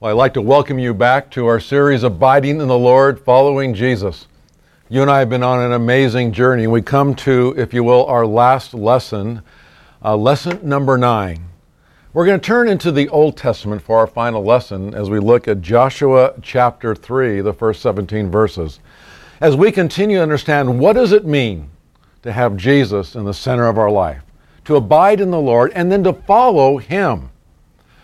Well, I'd like to welcome you back to our series Abiding in the Lord, Following Jesus. You and I have been on an amazing journey. We come to, if you will, our last lesson, uh, lesson number nine. We're going to turn into the Old Testament for our final lesson as we look at Joshua chapter 3, the first 17 verses. As we continue to understand what does it mean to have Jesus in the center of our life, to abide in the Lord, and then to follow Him.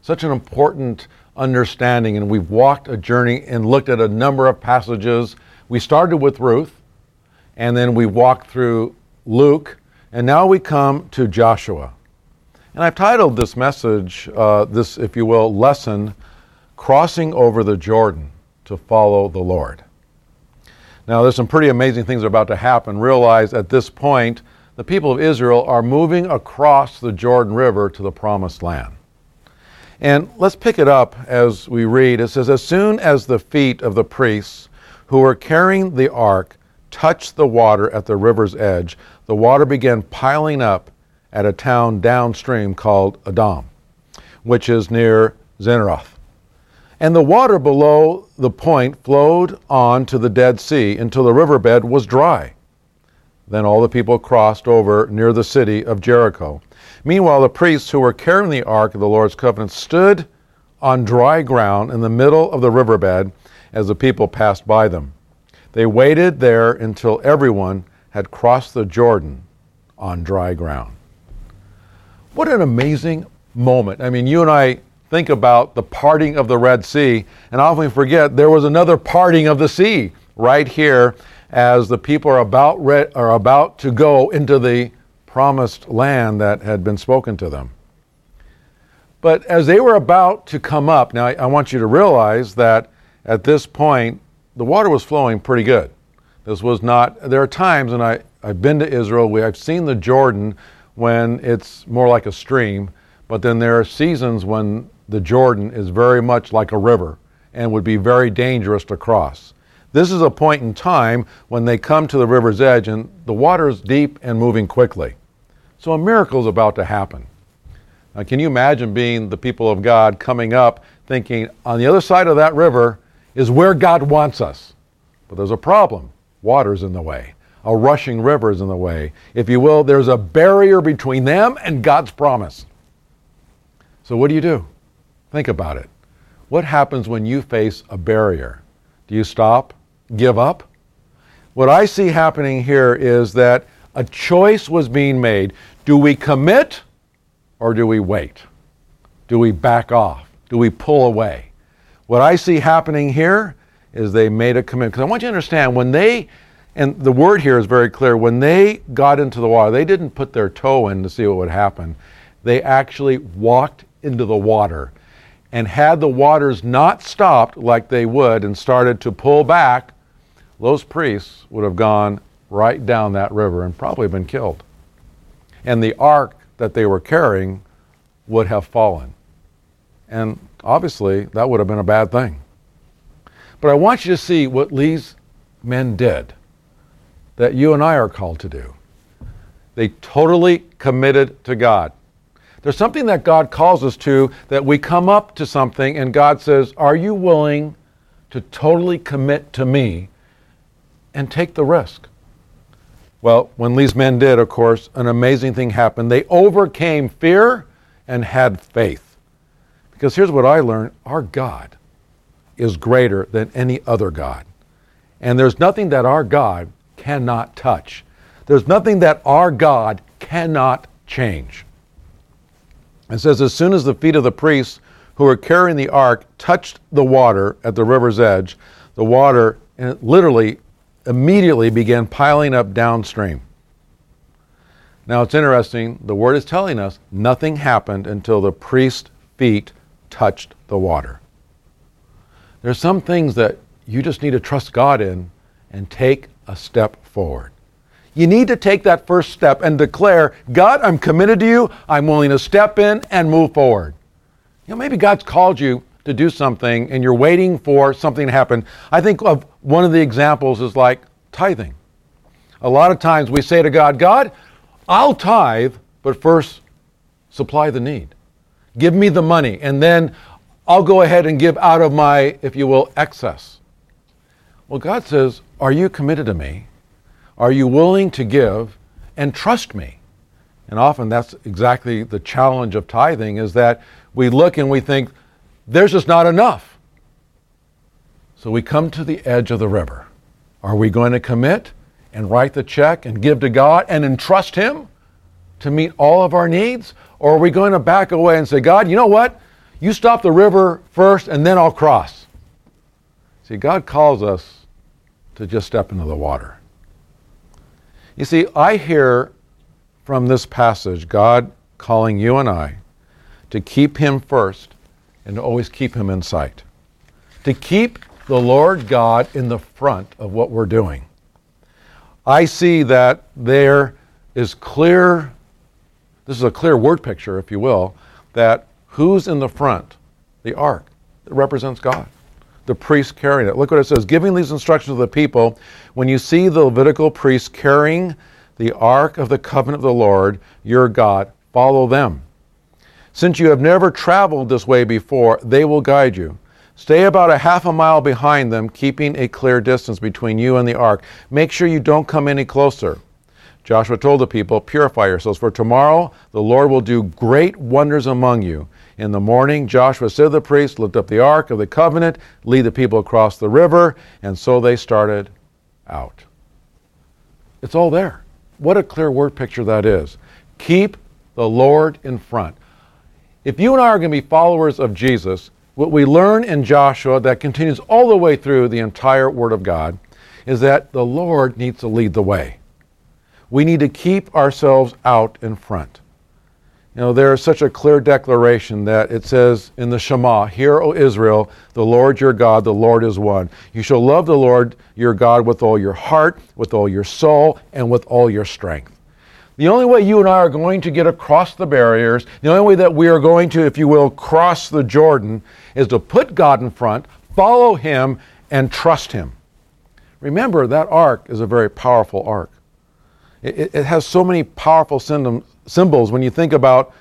Such an important understanding, and we've walked a journey and looked at a number of passages. We started with Ruth, and then we walked through Luke, and now we come to Joshua. And I've titled this message, uh, this, if you will, lesson, Crossing Over the Jordan to Follow the Lord. Now, there's some pretty amazing things about to happen. Realize at this point, the people of Israel are moving across the Jordan River to the promised land. And let's pick it up as we read. It says, As soon as the feet of the priests who were carrying the ark touched the water at the river's edge, the water began piling up at a town downstream called Adam, which is near Zinroth. And the water below the point flowed on to the Dead Sea until the riverbed was dry. Then all the people crossed over near the city of Jericho. Meanwhile, the priests who were carrying the ark of the Lord's covenant stood on dry ground in the middle of the riverbed as the people passed by them. They waited there until everyone had crossed the Jordan on dry ground. What an amazing moment. I mean, you and I think about the parting of the Red Sea, and often forget there was another parting of the sea right here as the people are about, re- are about to go into the promised land that had been spoken to them. But as they were about to come up, now I, want you to realize that at this point, the water was flowing pretty good. This was not, there are times, and I, I've been to Israel, we, I've seen the Jordan when it's more like a stream, but then there are seasons when the Jordan is very much like a river and would be very dangerous to cross. This is a point in time when they come to the river's edge and the water is deep and moving quickly. So a miracle is about to happen. Now, can you imagine being the people of God coming up thinking on the other side of that river is where God wants us? But there's a problem. Water's in the way. A rushing river is in the way. If you will, there's a barrier between them and God's promise. So what do you do? Think about it. What happens when you face a barrier? Do you stop? Give up? What I see happening here is that a choice was being made. Do we commit or do we wait? Do we back off? Do we pull away? What I see happening here is they made a commitment. Because I want you to understand when they, and the word here is very clear, when they got into the water, they didn't put their toe in to see what would happen. They actually walked into the water and had the waters not stopped like they would and started to pull back, those priests would have gone right down that river and probably been killed. And the ark that they were carrying would have fallen. And obviously, that would have been a bad thing. But I want you to see what these men did that you and I are called to do. They totally committed to God. There's something that God calls us to that we come up to something and God says, Are you willing to totally commit to me and take the risk? Well, when these men did, of course, an amazing thing happened. They overcame fear and had faith. Because here's what I learned our God is greater than any other God. And there's nothing that our God cannot touch, there's nothing that our God cannot change. It says, As soon as the feet of the priests who were carrying the ark touched the water at the river's edge, the water literally immediately began piling up downstream. Now it's interesting, the word is telling us nothing happened until the priest's feet touched the water. There's some things that you just need to trust God in and take a step forward. You need to take that first step and declare, God, I'm committed to you. I'm willing to step in and move forward. You know, maybe God's called you to do something and you're waiting for something to happen. I think of one of the examples is like tithing. A lot of times we say to God, God, I'll tithe, but first supply the need. Give me the money, and then I'll go ahead and give out of my, if you will, excess. Well, God says, Are you committed to me? Are you willing to give and trust me? And often that's exactly the challenge of tithing is that we look and we think, there's just not enough. So we come to the edge of the river. Are we going to commit and write the check and give to God and entrust Him to meet all of our needs? Or are we going to back away and say, God, you know what? You stop the river first and then I'll cross. See, God calls us to just step into the water. You see, I hear from this passage God calling you and I to keep Him first and to always keep Him in sight. To keep the Lord God in the front of what we're doing. I see that there is clear, this is a clear word picture, if you will, that who's in the front? The ark that represents God. The priest carrying it. Look what it says giving these instructions to the people. When you see the Levitical priests carrying the ark of the covenant of the Lord your God, follow them. Since you have never traveled this way before, they will guide you. Stay about a half a mile behind them, keeping a clear distance between you and the ark. Make sure you don't come any closer. Joshua told the people, Purify yourselves, for tomorrow the Lord will do great wonders among you. In the morning, Joshua said to the priests, Lift up the ark of the covenant, lead the people across the river, and so they started out. It's all there. What a clear word picture that is. Keep the Lord in front. If you and I are going to be followers of Jesus, what we learn in Joshua that continues all the way through the entire Word of God is that the Lord needs to lead the way. We need to keep ourselves out in front. You know, there is such a clear declaration that it says in the Shema, Hear, O Israel, the Lord your God, the Lord is one. You shall love the Lord your God with all your heart, with all your soul, and with all your strength. The only way you and I are going to get across the barriers, the only way that we are going to, if you will, cross the Jordan, is to put God in front, follow Him, and trust Him. Remember, that ark is a very powerful ark. It, it has so many powerful symbols when you think about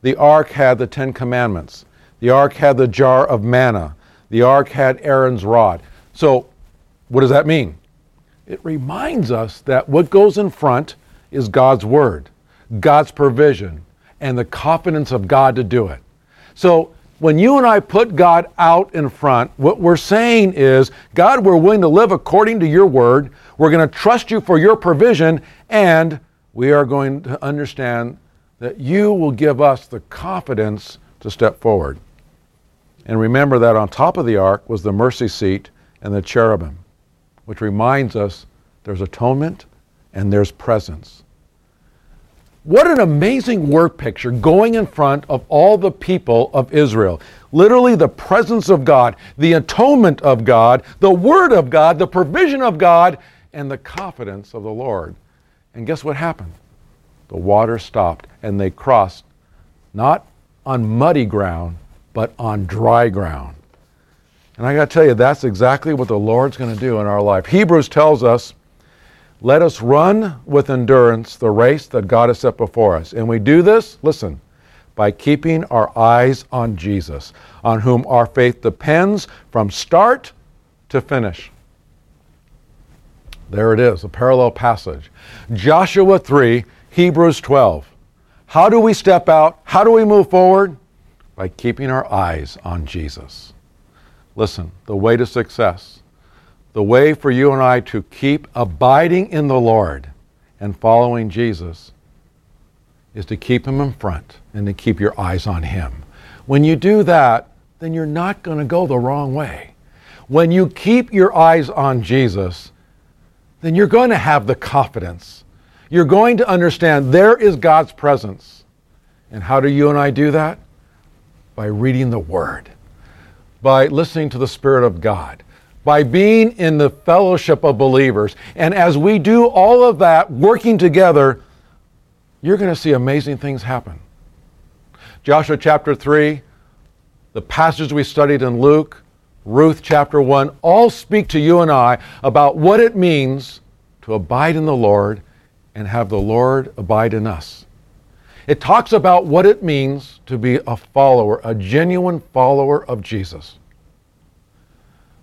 the ark had the Ten Commandments, the ark had the jar of manna, the ark had Aaron's rod. So, what does that mean? It reminds us that what goes in front is God's word, God's provision, and the confidence of God to do it. So when you and I put God out in front, what we're saying is, God, we're willing to live according to your word. We're going to trust you for your provision, and we are going to understand that you will give us the confidence to step forward. And remember that on top of the ark was the mercy seat and the cherubim, which reminds us there's atonement and there's presence. What an amazing work picture going in front of all the people of Israel. Literally, the presence of God, the atonement of God, the Word of God, the provision of God, and the confidence of the Lord. And guess what happened? The water stopped and they crossed not on muddy ground, but on dry ground. And I got to tell you, that's exactly what the Lord's going to do in our life. Hebrews tells us let us run with endurance the race that God has set before us. And we do this, listen, by keeping our eyes on Jesus, on whom our faith depends from start to finish. There it is, a parallel passage. Joshua 3, Hebrews 12. How do we step out? How do we move forward? By keeping our eyes on Jesus. Listen, the way to success the way for you and I to keep abiding in the Lord and following Jesus is to keep Him in front and to keep your eyes on Him. When you do that, then you're not going to go the wrong way. When you keep your eyes on Jesus, then you're going to have the confidence. You're going to understand there is God's presence. And how do you and I do that? By reading the Word, by listening to the Spirit of God, by being in the fellowship of believers. And as we do all of that, working together, you're going to see amazing things happen. Joshua chapter 3, the passages we studied in Luke, Ruth chapter 1, all speak to you and I about what it means to abide in the Lord and have the Lord abide in us. It talks about what it means to be a follower, a genuine follower of Jesus.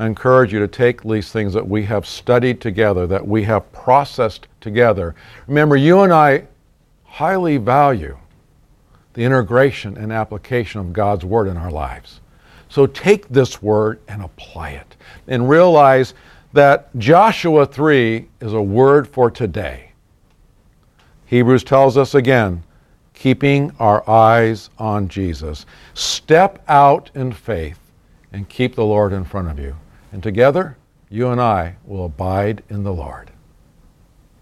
I encourage you to take these things that we have studied together, that we have processed together. Remember, you and I highly value the integration and application of God's Word in our lives. So take this Word and apply it. And realize that Joshua 3 is a word for today. Hebrews tells us again keeping our eyes on Jesus. Step out in faith and keep the Lord in front of you. And together, you and I will abide in the Lord.